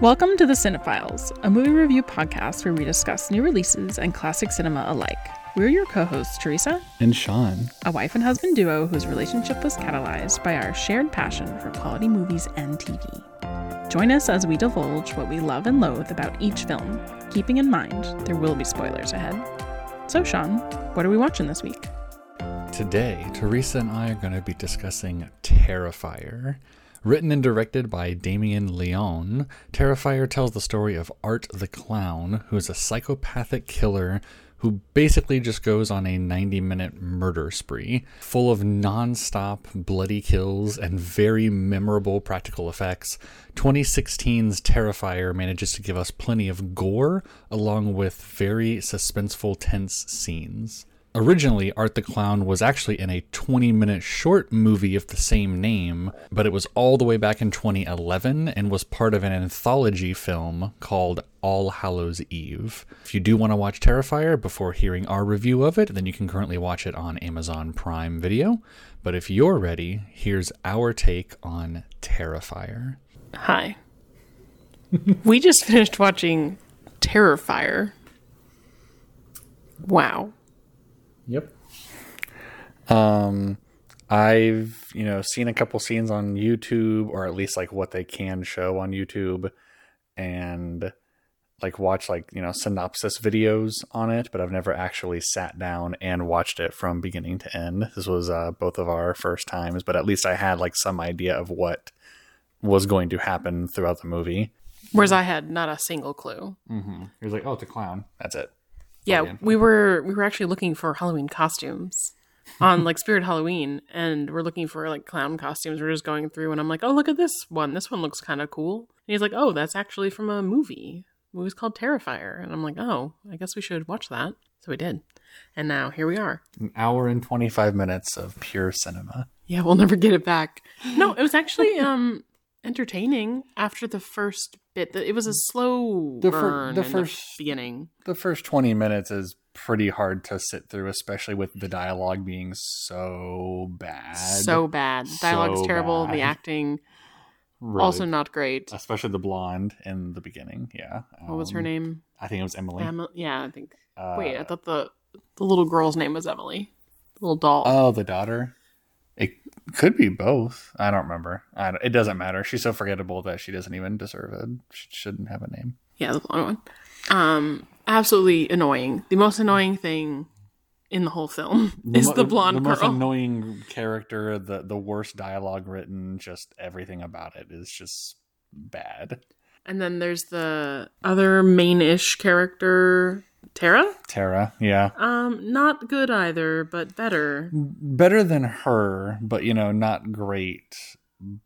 Welcome to The Cinephiles, a movie review podcast where we discuss new releases and classic cinema alike. We're your co hosts, Teresa and Sean, a wife and husband duo whose relationship was catalyzed by our shared passion for quality movies and TV. Join us as we divulge what we love and loathe about each film, keeping in mind there will be spoilers ahead. So, Sean, what are we watching this week? Today, Teresa and I are going to be discussing Terrifier. Written and directed by Damien Leone, Terrifier tells the story of Art the Clown, who is a psychopathic killer who basically just goes on a 90 minute murder spree, full of non stop bloody kills and very memorable practical effects. 2016's Terrifier manages to give us plenty of gore, along with very suspenseful, tense scenes. Originally, Art the Clown was actually in a 20 minute short movie of the same name, but it was all the way back in 2011 and was part of an anthology film called All Hallows Eve. If you do want to watch Terrifier before hearing our review of it, then you can currently watch it on Amazon Prime Video. But if you're ready, here's our take on Terrifier. Hi. we just finished watching Terrifier. Wow. Yep. Um, I've you know seen a couple scenes on YouTube, or at least like what they can show on YouTube, and like watch like you know synopsis videos on it, but I've never actually sat down and watched it from beginning to end. This was uh, both of our first times, but at least I had like some idea of what was going to happen throughout the movie. Whereas I had not a single clue. Mm-hmm. He was like, "Oh, it's a clown. That's it." Yeah, we were we were actually looking for Halloween costumes on like Spirit Halloween, and we're looking for like clown costumes. We're just going through, and I'm like, oh, look at this one. This one looks kind of cool. And he's like, oh, that's actually from a movie. The movie's called Terrifier, and I'm like, oh, I guess we should watch that. So we did, and now here we are. An hour and twenty five minutes of pure cinema. Yeah, we'll never get it back. No, it was actually um entertaining after the first bit. It was a slow the, fir- the first the beginning. The first twenty minutes is pretty hard to sit through, especially with the dialogue being so bad. So bad. Dialogue's so terrible. Bad. The acting really, also not great. Especially the blonde in the beginning. Yeah. Um, what was her um, name? I think it was Emily. Em- yeah, I think. Uh, Wait, I thought the the little girl's name was Emily. The little doll. Oh, the daughter. It could be both. I don't remember. I don't, it doesn't matter. She's so forgettable that she doesn't even deserve it. She shouldn't have a name. Yeah, the blonde one. Um, absolutely annoying. The most annoying thing in the whole film is the, the blonde the girl. most annoying character, the the worst dialogue written, just everything about it is just bad. And then there's the other main-ish character Tara? Tara, yeah. Um, not good either, but better. Better than her, but you know, not great.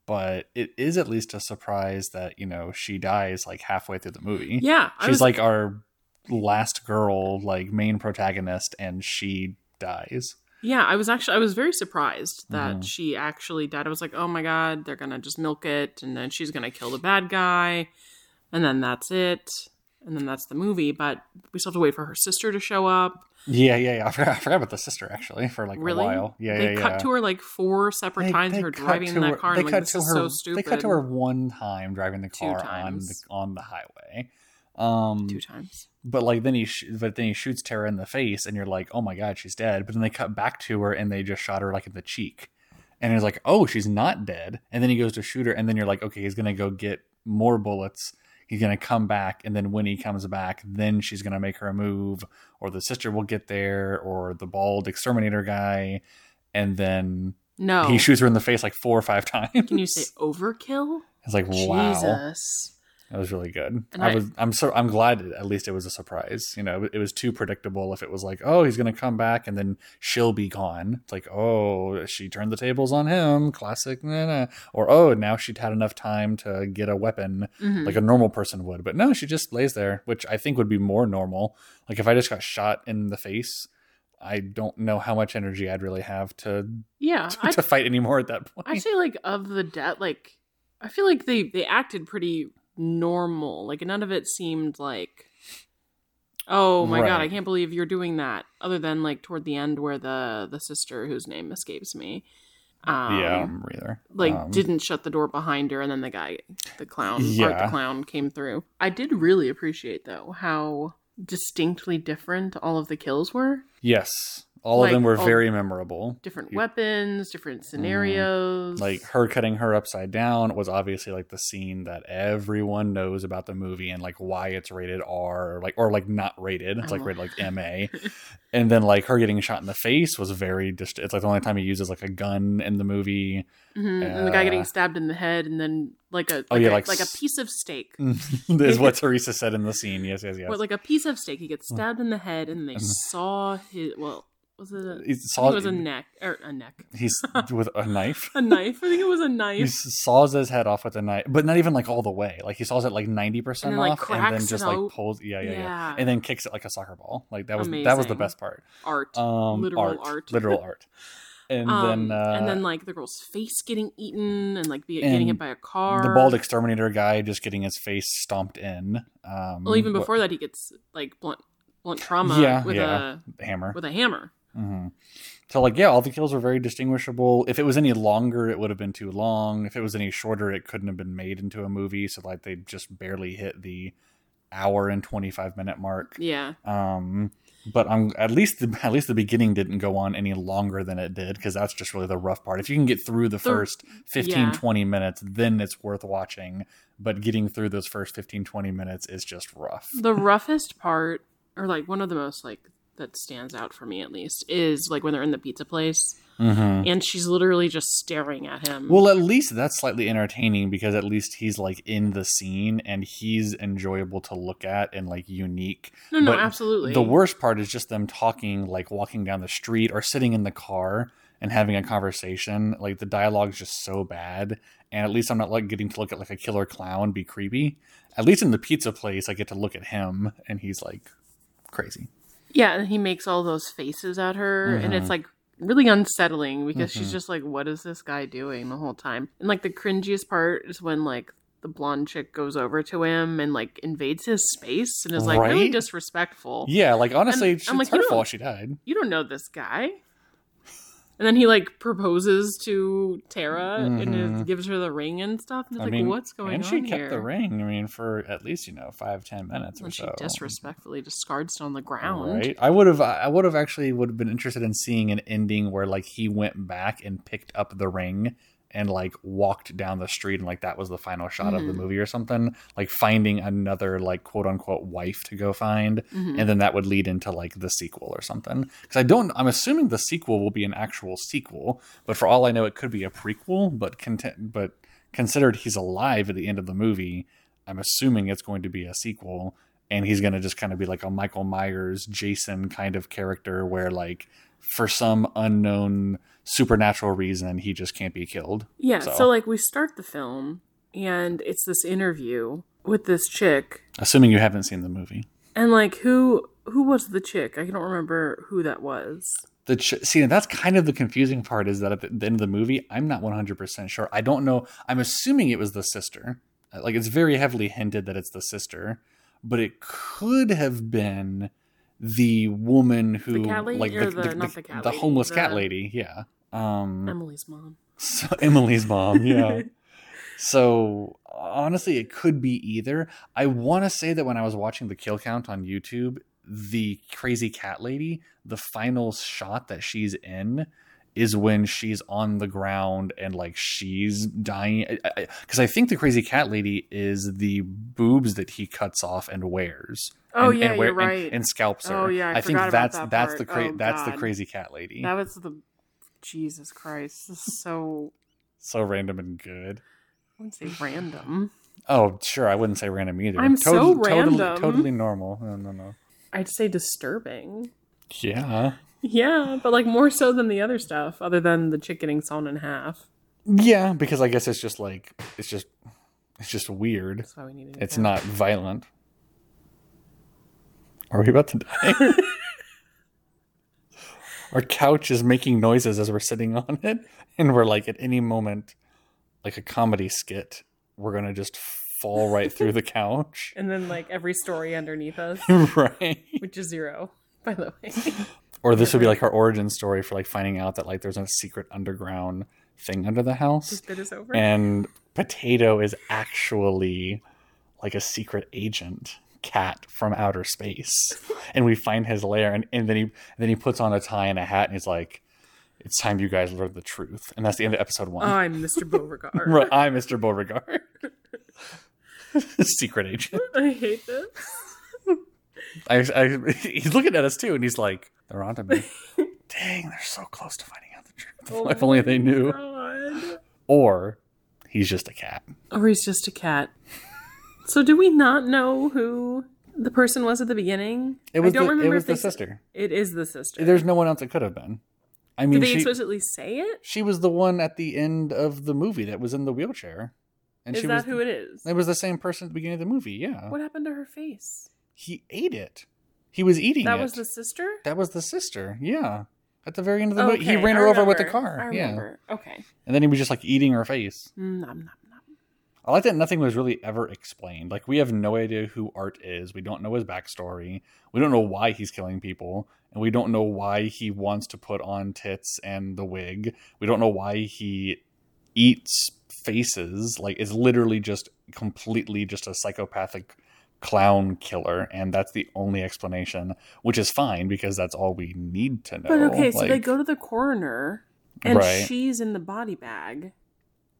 But it is at least a surprise that, you know, she dies like halfway through the movie. Yeah. She's was... like our last girl, like main protagonist, and she dies. Yeah, I was actually I was very surprised that mm-hmm. she actually died. I was like, "Oh my god, they're going to just milk it and then she's going to kill the bad guy." And then that's it and then that's the movie. But we still have to wait for her sister to show up. Yeah, yeah, yeah. I forgot, I forgot about the sister actually for like really? a while. Yeah, they yeah, They cut yeah. to her like four separate they, times. They her driving in that her, car. They and, cut like, to her. So stupid. They cut to her one time driving the car on the on the highway. Um, Two times. But like then he, sh- but then he shoots Tara in the face, and you're like, oh my god, she's dead. But then they cut back to her, and they just shot her like in the cheek, and it's like, oh, she's not dead. And then he goes to shoot her, and then you're like, okay, he's gonna go get more bullets he's going to come back and then when he comes back then she's going to make her a move or the sister will get there or the bald exterminator guy and then no. he shoots her in the face like four or five times. Can you say overkill? It's like wow that was really good. I, I, was I'm so I'm glad at least it was a surprise. You know, it was too predictable if it was like, oh, he's gonna come back and then she'll be gone. It's like, oh, she turned the tables on him, classic. Nah, nah. Or oh, now she'd had enough time to get a weapon mm-hmm. like a normal person would. But no, she just lays there, which I think would be more normal. Like if I just got shot in the face, I don't know how much energy I'd really have to yeah to, to fight anymore at that point. I say like of the death, like I feel like they they acted pretty normal. Like none of it seemed like oh my right. god, I can't believe you're doing that. Other than like toward the end where the the sister whose name escapes me Um, yeah, either. like Um, didn't shut the door behind her and then the guy the clown Yeah. the clown came through i did really appreciate though how distinctly different all of the kills were yes, all like, of them were very memorable. different You- weapons different scenarios Like her cutting her upside down was obviously like the scene that everyone knows about the movie and like why it's rated R or like or like not rated. It's like Oh. rated like MA. and then like her getting shot in the face was very just it's like the only time he uses like a gun in the movie. Mhm, and the guy uh, getting stabbed in the head and then like a Oh, like, yeah, a, like like a piece of steak is what Teresa said in the scene. Yes, yes, yes. Well, like a piece of steak he gets stabbed in the head and they saw his well was it a, he saw it was a neck or a neck he's with a knife. a knife i think it was a knife. He saws his head off with a knife, but not even like all the way. Like he saws it like ninety percent then, like, off, and then just like out. pulls, yeah, yeah, yeah, Yeah. and then kicks it like a soccer ball. Like that was that was the best part. art Um, Literal art, art. literal art, and um, then uh, and then like the girl's face getting eaten and like be, and getting hit by a car the bald exterminator guy just getting his face stomped in. Um, well even what- before that he gets like blunt blunt trauma Yeah, with yeah. a hammer. with a hammer hmm So like yeah, all the kills were very distinguishable. If it was any longer, it would have been too long. If it was any shorter, it couldn't have been made into a movie. So like they just barely hit the hour and twenty five minute mark. yeah Um, but I'm at least the, at least the beginning didn't go on any longer than it did because that's just really the rough part. If you can get through the first 15 yeah. 20 minutes, then it's worth watching. But getting through those first 15 20 minutes is just rough. the roughest part or like one of the most like that stands out for me at least is like when they're in the pizza place Mm-hmm. and she's literally just staring at him Well, at least that's slightly entertaining because at least he's like in the scene and he's enjoyable to look at and like unique. no no but absolutely The worst part is just them talking, like walking down the street or sitting in the car and having a conversation. Like the dialogue's just so bad. And at least I'm not like getting to look at like a killer clown be creepy. At least in the pizza place, I get to look at him and he's like crazy. Yeah, and he makes all those faces at her, and Mm-hmm. it's like really unsettling because she's just like, "What is this guy doing the whole time?" And like the cringiest part is when like the blonde chick goes over to him and like invades his space and is like really disrespectful. Yeah, like honestly, I'm it's like, her fault she died. You don't know this guy. And then he like proposes to Tara and Mhm. is, gives her the ring and stuff. And it's I like, mean, what's going and on she kept here? the ring. I mean, for at least you know five ten minutes or And she so. disrespectfully discards it on the ground. Right. I would have. I would have actually would have been interested in seeing an ending where like he went back and picked up the ring and like walked down the street and like that was the final shot of the Mhm. movie or something. Like finding another like quote unquote wife to go find, Mhm. and then that would lead into like the sequel or something. Because I don't. I'm assuming the sequel will be an actual sequel, but for all I know, it could be a prequel. But content. But considered he's alive at the end of the movie, I'm assuming it's going to be a sequel and he's going to just kind of be like a Michael Myers, Jason kind of character where like for some unknown supernatural reason he just can't be killed. Yeah, So- so. like we start the film and it's this interview with this chick Assuming you haven't seen the movie. and like who who was the chick? I don't remember who that was. The ch- see that's kind of the confusing part is that at the, end of the movie I'm not 100% sure. I don't know. I'm assuming it was the sister. Like it's very heavily hinted that it's the sister, but it could have been the woman who cat lady? like Or the- not the cat lady, homeless cat lady, yeah. Um Emily's mom. So Emily's mom, yeah. so honestly, it could be either. I want to say that when I was watching the kill count on YouTube, the crazy cat lady, the final shot that she's in is when she's on the ground and like she's dying because I, I think the crazy cat lady is the boobs that he cuts off and wears Oh and, yeah, and wear- you're right. and, scalps her Oh, yeah, I think forgot about that's that that's part. the cra- Oh, that's the crazy cat lady that was the Jesus Christ. This is so so random and good I wouldn't say random. Oh, sure. I wouldn't say random either. I'm so Totally- Totally normal. No, no, no. I'd say disturbing. Yeah. Yeah, but like more so than the other stuff, other than the chick getting sawn in half. Yeah, because I guess it's just like it's just it's just weird. That's why we needed. It's not violent. Are we about to die? Our couch is making noises as we're sitting on it, and we're like at any moment, like a comedy skit, we're gonna just fall right through the couch. And then like every story underneath us, right. which is zero, by the way. Or this would be like our origin story for like finding out that like there's a secret underground thing under the house. This bit is over. and Potato is actually like a secret agent cat from outer space. and we find his lair and, and then he then he puts on a tie and a hat and he's like, It's time you guys learn the truth. And that's the end of episode one. I'm Mr. Beauregard. right, I'm Mr. Beauregard. secret agent. I hate this. I, I, he's looking at us too, and he's like, "They're onto me." Dang, they're so close to finding out the truth. Oh if only they knew. God. Or he's just a cat. Or he's just a cat. So do we not know who the person was at the beginning? It was I don't the, it was the sister. It is the sister. There's no one else it could have been. I mean, Did they she, explicitly say it? she was the one at the end of the movie that was in the wheelchair, and Is she that was. who it is? It was the same person at the beginning of the movie. Yeah, What happened to her face? he ate it. He was eating That it. was the sister? That was the sister. Yeah, at the very end of the Okay, movie, he ran her over with the car. I yeah, remember. Okay. and then he was just like eating her face. Mm, nom, nom, nom. I like that nothing was really ever explained. Like we have no idea who Art is. We don't know his backstory. We don't know why he's killing people, and we don't know why he wants to put on tits and the wig. We don't know why he eats faces. Like it's literally just completely just a psychopathic clown killer, and that's the only explanation, which is fine because that's all we need to know. But okay, so they go to the coroner and Right. she's in the body bag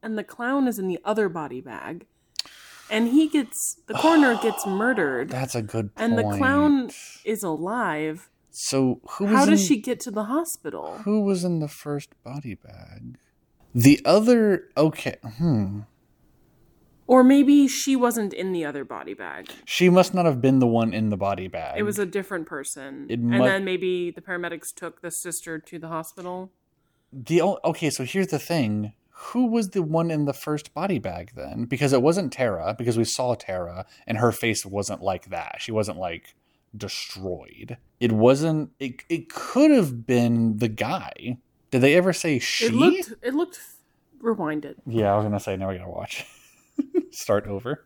and the clown is in the other body bag. And he gets the coroner gets murdered That's a good point. and the clown is alive. So who was How does in- she get to the hospital? Who was in the first body bag? The other okay, hmm. Or maybe she wasn't in the other body bag. She must not have been the one in the body bag. It was a different person. It and mu- then maybe the paramedics took the sister to the hospital. the okay. So here's the thing: who was the one in the first body bag then? Because it wasn't Tara. Because we saw Tara, and her face wasn't like that. She wasn't like destroyed. It wasn't. It it could have been the guy. Did they ever say she? It looked it looked rewinded. Yeah, I was gonna say now we gotta watch. Start over.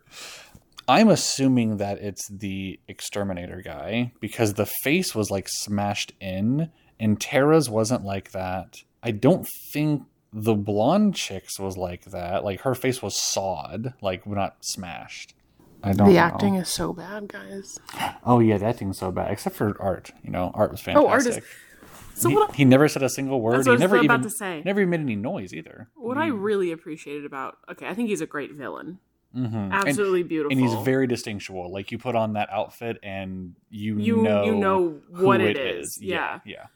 I'm assuming that it's the exterminator guy because the face was like smashed in, and Tara's wasn't like that. I don't think the blonde chick's was like that. Like her face was sawed, like not smashed. I don't. The know. acting is so bad, guys. Oh yeah, the acting's so bad. Except for art. You know, art was fantastic. Oh, art is- So he, what he never said a single word. That's what he I was never about even to say. never even made any noise either. what I really appreciated about okay, I think he's a great villain. Mhm. And- Absolutely beautiful. and he's very distinctual. Like you put on that outfit, and you, You- know you know what it it is. is. Yeah, yeah.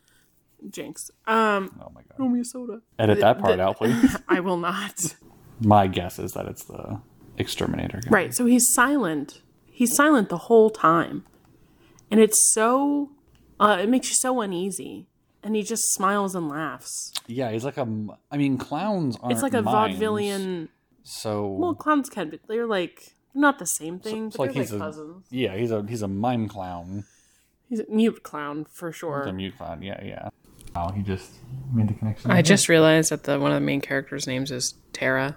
Jinx. Um Oh my god! throw me a soda. Edit that part the- out, please. I will not. My guess is that it's the exterminator guy. Right. So he's silent. He's silent the whole time. And it's so uh it makes you so uneasy. And he just smiles and laughs. Yeah, he's like a. I mean, clowns aren't. It's like a mimes, vaudevillian So well clowns can but they're like not the same thing, it's but like they're he's like a cousins. yeah, he's a he's a mime clown. He's a mute clown for sure. He's a mute clown. Yeah, yeah. Oh, he just made the connection. I just realized that the one of the main characters' names is Tara,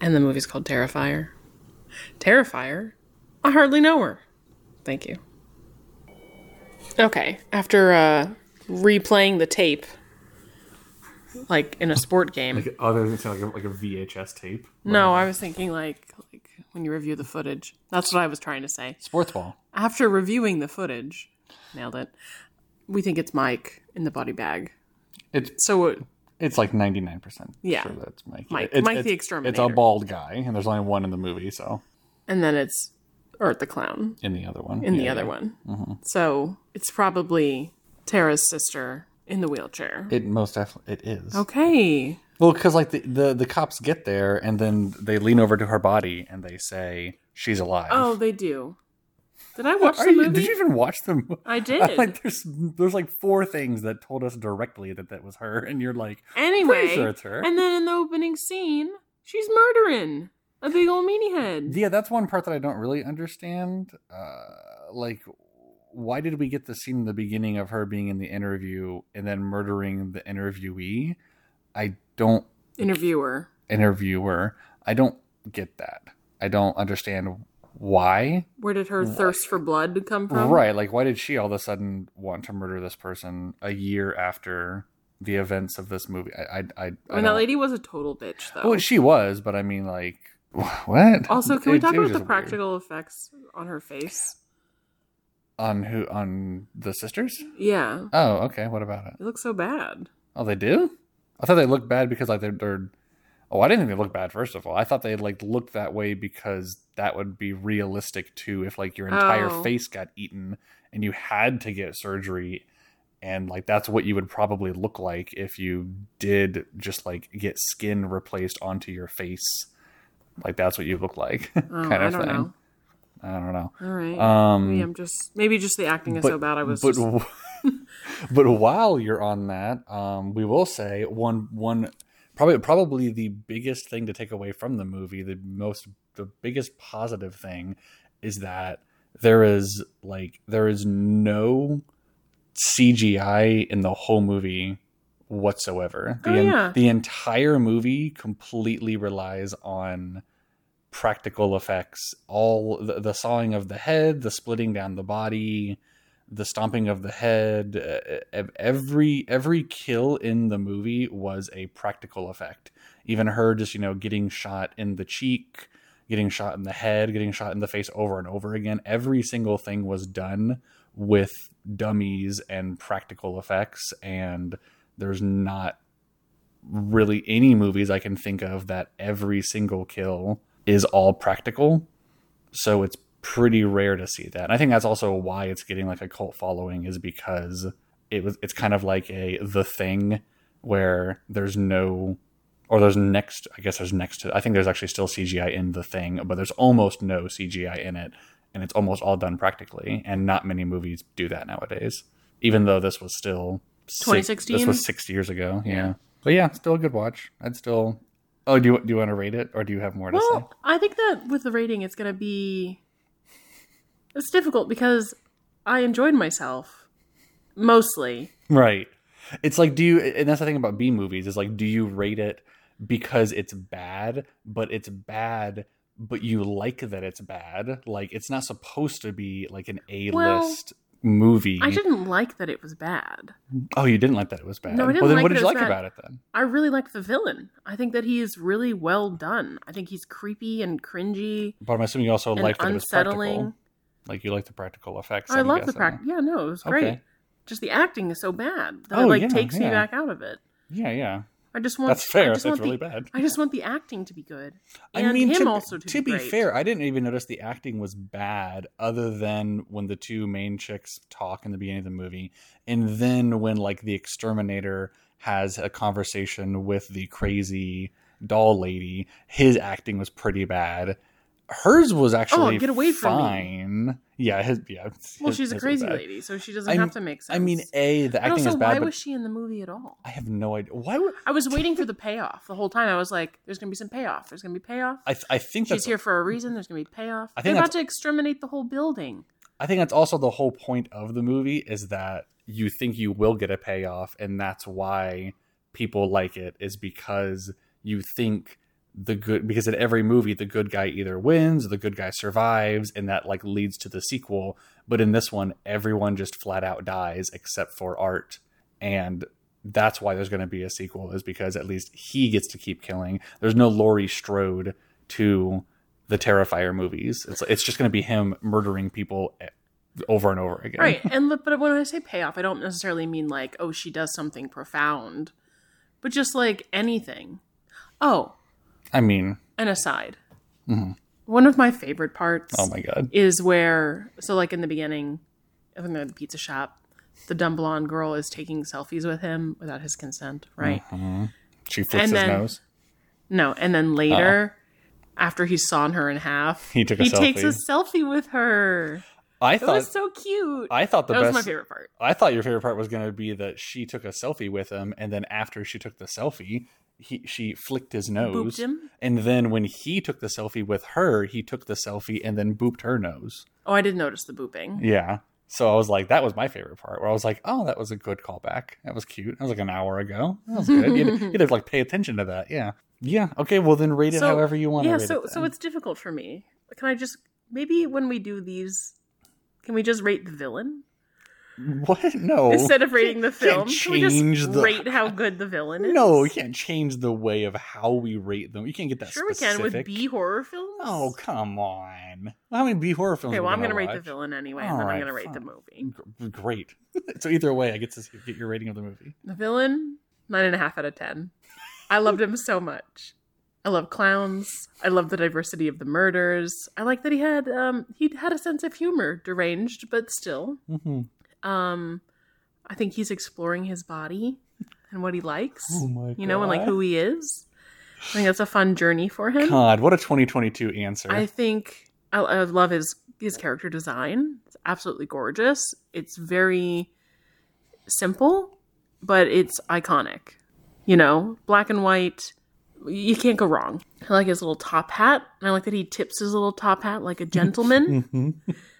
and the movie's called Terrifier. Terrifier? I hardly know her. Thank you. Okay, after uh, replaying the tape, like in a sport game. like other than like a, like a VHS tape. no, I was thinking like like when you review the footage. That's what I was trying to say. Sports ball. After reviewing the footage, nailed it. We think it's Mike in the body bag. It's So it, it's like ninety nine percent. Yeah. sure that's Mike. Mike- It's, Mike it's, the It's a bald guy, and there's only one in the movie, so and then it's Art the clown. in the other one. in the Yeah, other yeah. one. Mm-hmm. So it's probably Tara's sister in the wheelchair. It most definitely it is. okay. Well, because like the, the the cops get there and then they lean over to her body and they say she's alive. Oh, they do. Did I watch Are the you- movie? did you even watch the movie? I did. like there's there's like four things that told us directly that that was her, and you're like, anyway, sure it's her. and then in the opening scene, she's murdering a big old meanie head. yeah, that's one part that I don't really understand. Uh, like, why did we get the scene in the beginning of her being in the interview and then murdering the interviewee? I don't Interviewer. interviewer. I don't get that. I don't understand why. Where did her thirst for blood come from? Right. Like, why did she all of a sudden want to murder this person a year after the events of this movie. I I I, I, mean, that lady was a total bitch, though. Well, she was, but I mean, like, what? also, can we It- talk it about the just weird. practical effects on her face? On who on the sisters? Yeah, Oh, okay. What about it? it looks so bad. Oh, they do. I thought they looked bad because like they're, they're. Oh, I didn't think they looked bad. First of all, I thought they like looked that way because that would be realistic too. If like your entire Oh. face got eaten and you had to get surgery, and like that's what you would probably look like if you did just like get skin replaced onto your face. Like that's what you look like, Oh, kind I of don't thing. know. I don't know. All right. Um, maybe I'm just maybe just the acting is but- so bad. I was but just but while you're on that, um, we will say one one probably probably the biggest thing to take away from the movie, the most the biggest positive thing is that there is like there is no CGI in the whole movie whatsoever. The Oh, en- yeah. the entire movie completely relies on practical effects. All the, the sawing of the head, the splitting down the body, the stomping of the head, uh, every every kill in the movie was a practical effect. Even her just you know getting shot in the cheek, getting shot in the head, getting shot in the face over and over again. Every single thing was done with dummies and practical effects and there's not really any movies I can think of that every single kill is all practical. So it's pretty rare to see that. And I think that's also why it's getting like a cult following is because it was it's kind of like a the thing where there's no or there's next I guess there's next to I think there's actually still CGI in the thing, but there's almost no CGI in it and it's almost all done practically and not many movies do that nowadays. Even though this was still six- 2016? This was 6 years ago. Yeah. But yeah, still a good watch. I'd still Oh, do you do you want to rate it or do you have more to say? well. I think that with the rating, it's gonna be it's difficult because I enjoyed myself mostly. Right. It's like, do you, and that's the thing about B movies is like, do you rate it because it's bad, but it's bad, but you like that it's bad? Like, it's not supposed to be like an A list movie. I didn't like that it was bad. oh, you didn't like that it was bad. No, I didn't well, then like what did you like bad. about it then? I really liked the villain. I think that he is really well done. I think he's creepy and cringy But I'm assuming you also liked that it was practical. unsettling. Like, you like the practical effects. I love the practical. Yeah, no, it was great. Okay. Just the acting is so bad that Oh, it like yeah, takes me back out of it. Yeah, yeah. I just want That's fair. That's really the, bad. I just want the acting to be good. I mean, him to, also to, to be, be fair, I didn't even notice the acting was bad, other than when the two main chicks talk in the beginning of the movie, and then when like the exterminator has a conversation with the crazy doll lady, his acting was pretty bad. Hers was oh, actually Oh, get away from me. fine. Yeah, his yeah. Well, she's a crazy lady, so she doesn't I'm- have to make sense. I mean, a the acting also, is bad, why was she in the movie at all? I have no idea why would I was waiting for the payoff the whole time. I was like, "There's gonna be some payoff. There's gonna be payoff. I I think She's here for a reason. There's gonna be payoff. I think They're about to exterminate the whole building. I think that's also the whole point of the movie is that you think you will get a payoff, and that's why people like it is because you think the good because in every movie the good guy either wins or the good guy survives and that like leads to the sequel but in this one everyone just flat out dies except for art and that's why there's going to be a sequel is because at least he gets to keep killing there's no Laurie Strode to the Terrifier movies it's it's just going to be him murdering people eh, over and over again Right. And look, but when I say payoff, I don't necessarily mean like, oh, she does something profound, but just like anything. Oh, I mean an aside. Mm-hmm. One of my favorite parts oh my god is where, so like in the beginning, I think they're at the pizza shop, the dumb blonde girl is taking selfies with him without his consent, right? Mm-hmm. she flicks And his then- nose No, and then later, after he's sawn her in half, He took he takes a selfie. selfie with her. I It thought it was so cute. I thought the that best was my favorite part. I thought your favorite part was going to be that she took a selfie with him, and then after she took the selfie, he she flicked his nose, him? and then when he took the selfie with her, he took the selfie and then booped her nose. Oh, I didn't notice the booping. Yeah, so I was like, that was my favorite part. Where I was like, oh, that was a good callback. That was cute. That was like an hour ago. That was good. you, had, had to like pay attention to that. Yeah, yeah. Okay, well then rate it So- however you want to Yeah, so it. so it's difficult for me. Can I just maybe when we do these, can we just rate the villain? What? No. Instead of rating the film, can we just the- rate how good the villain is? No, you can't change the way of how we rate them. You can't get that Sure, specific. we can with B horror films. Oh, come on. How many B horror films? Okay, well, I'm gonna gonna rate the villain anyway, and then Alright, I'm gonna rate the movie. Great. so either way, I get to get your rating of the movie. The villain, nine and a half out of ten. I loved him so much. I love clowns. I love the diversity of the murders. I like that he had um he had a sense of humor, deranged but still. hmm Um, I think he's exploring his body and what he likes. Oh my you know, and like who he is. I think that's a fun journey for him. God, what a 2022 answer. I think I, I love his his character design. It's absolutely gorgeous. It's very simple, but it's iconic. You know, black and white. You can't go wrong. I like his little top hat, and I like that he tips his little top hat like a gentleman. Mhm.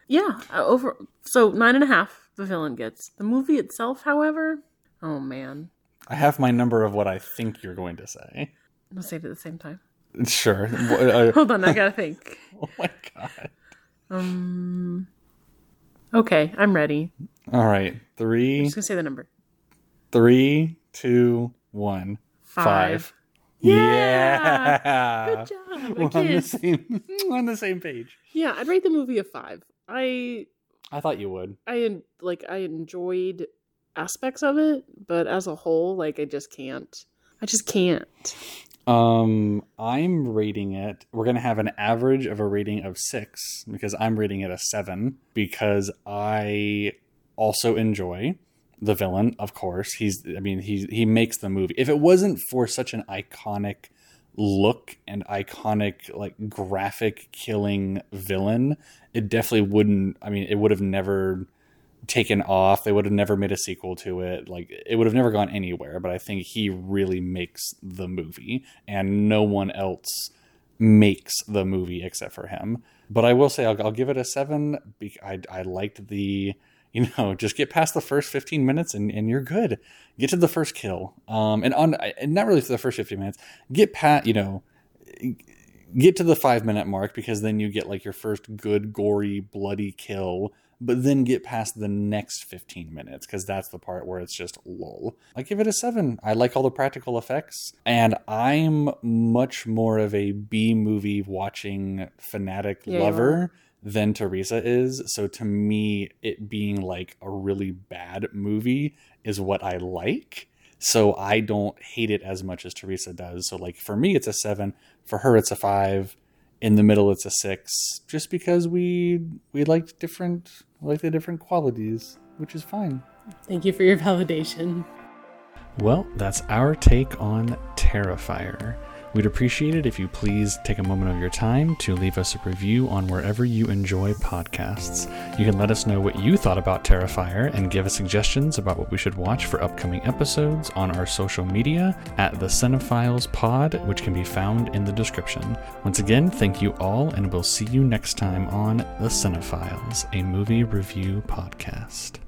yeah, uh, over. So nine and a half. The villain gets the movie itself. However, oh man, I have my number of what I think you're going to say. let's say it at the same time. Sure. Uh, Hold on, I gotta think. oh my God. Um. Okay, I'm ready. All right. three. I'm just gonna say the number. three, two, one. Five. Yeah. Yeah. Good job. We're on the same we're on the same page. Yeah, I'd rate the movie a five. I I thought you would. I like I enjoyed aspects of it, but as a whole, like I just can't. I just can't. Um, I'm rating it. We're gonna have an average of a rating of six because I'm rating it a seven because I also enjoy the villain. Of course, he's. I mean, he he makes the movie. If it wasn't for such an iconic look and iconic like graphic killing villain, it definitely wouldn't. I mean, it would have never taken off. They would have never made a sequel to it. Like it would have never gone anywhere. But I think he really makes the movie, and no one else makes the movie except for him. But I will say I'll, I'll give it a seven. I I liked the you know just get past the first 15 minutes and, and you're good. Get to the first kill. Um and on and not really for the first 15 minutes. Get past you know get to the five minute mark because then you get like your first good gory bloody kill but then get past the next 15 minutes because that's the part where it's just lull. I give it a seven. I like all the practical effects and i'm much more of a b movie watching fanatic Yeah, lover than teresa is so to me it being like a really bad movie is what i like so I don't hate it as much as Teresa does. So like for me, it's a seven. For her, it's a five. In the middle, it's a six. Just because we we liked different like the different qualities, which is fine. Thank you for your validation. Well, that's our take on Terrifier. We'd appreciate it if you please take a moment of your time to leave us a review on wherever you enjoy podcasts. You can let us know what you thought about Terrifier and give us suggestions about what we should watch for upcoming episodes on our social media at the Cinephiles Pod, which can be found in the description. Once again, thank you all, and we'll see you next time on The Cinephiles, a movie review podcast.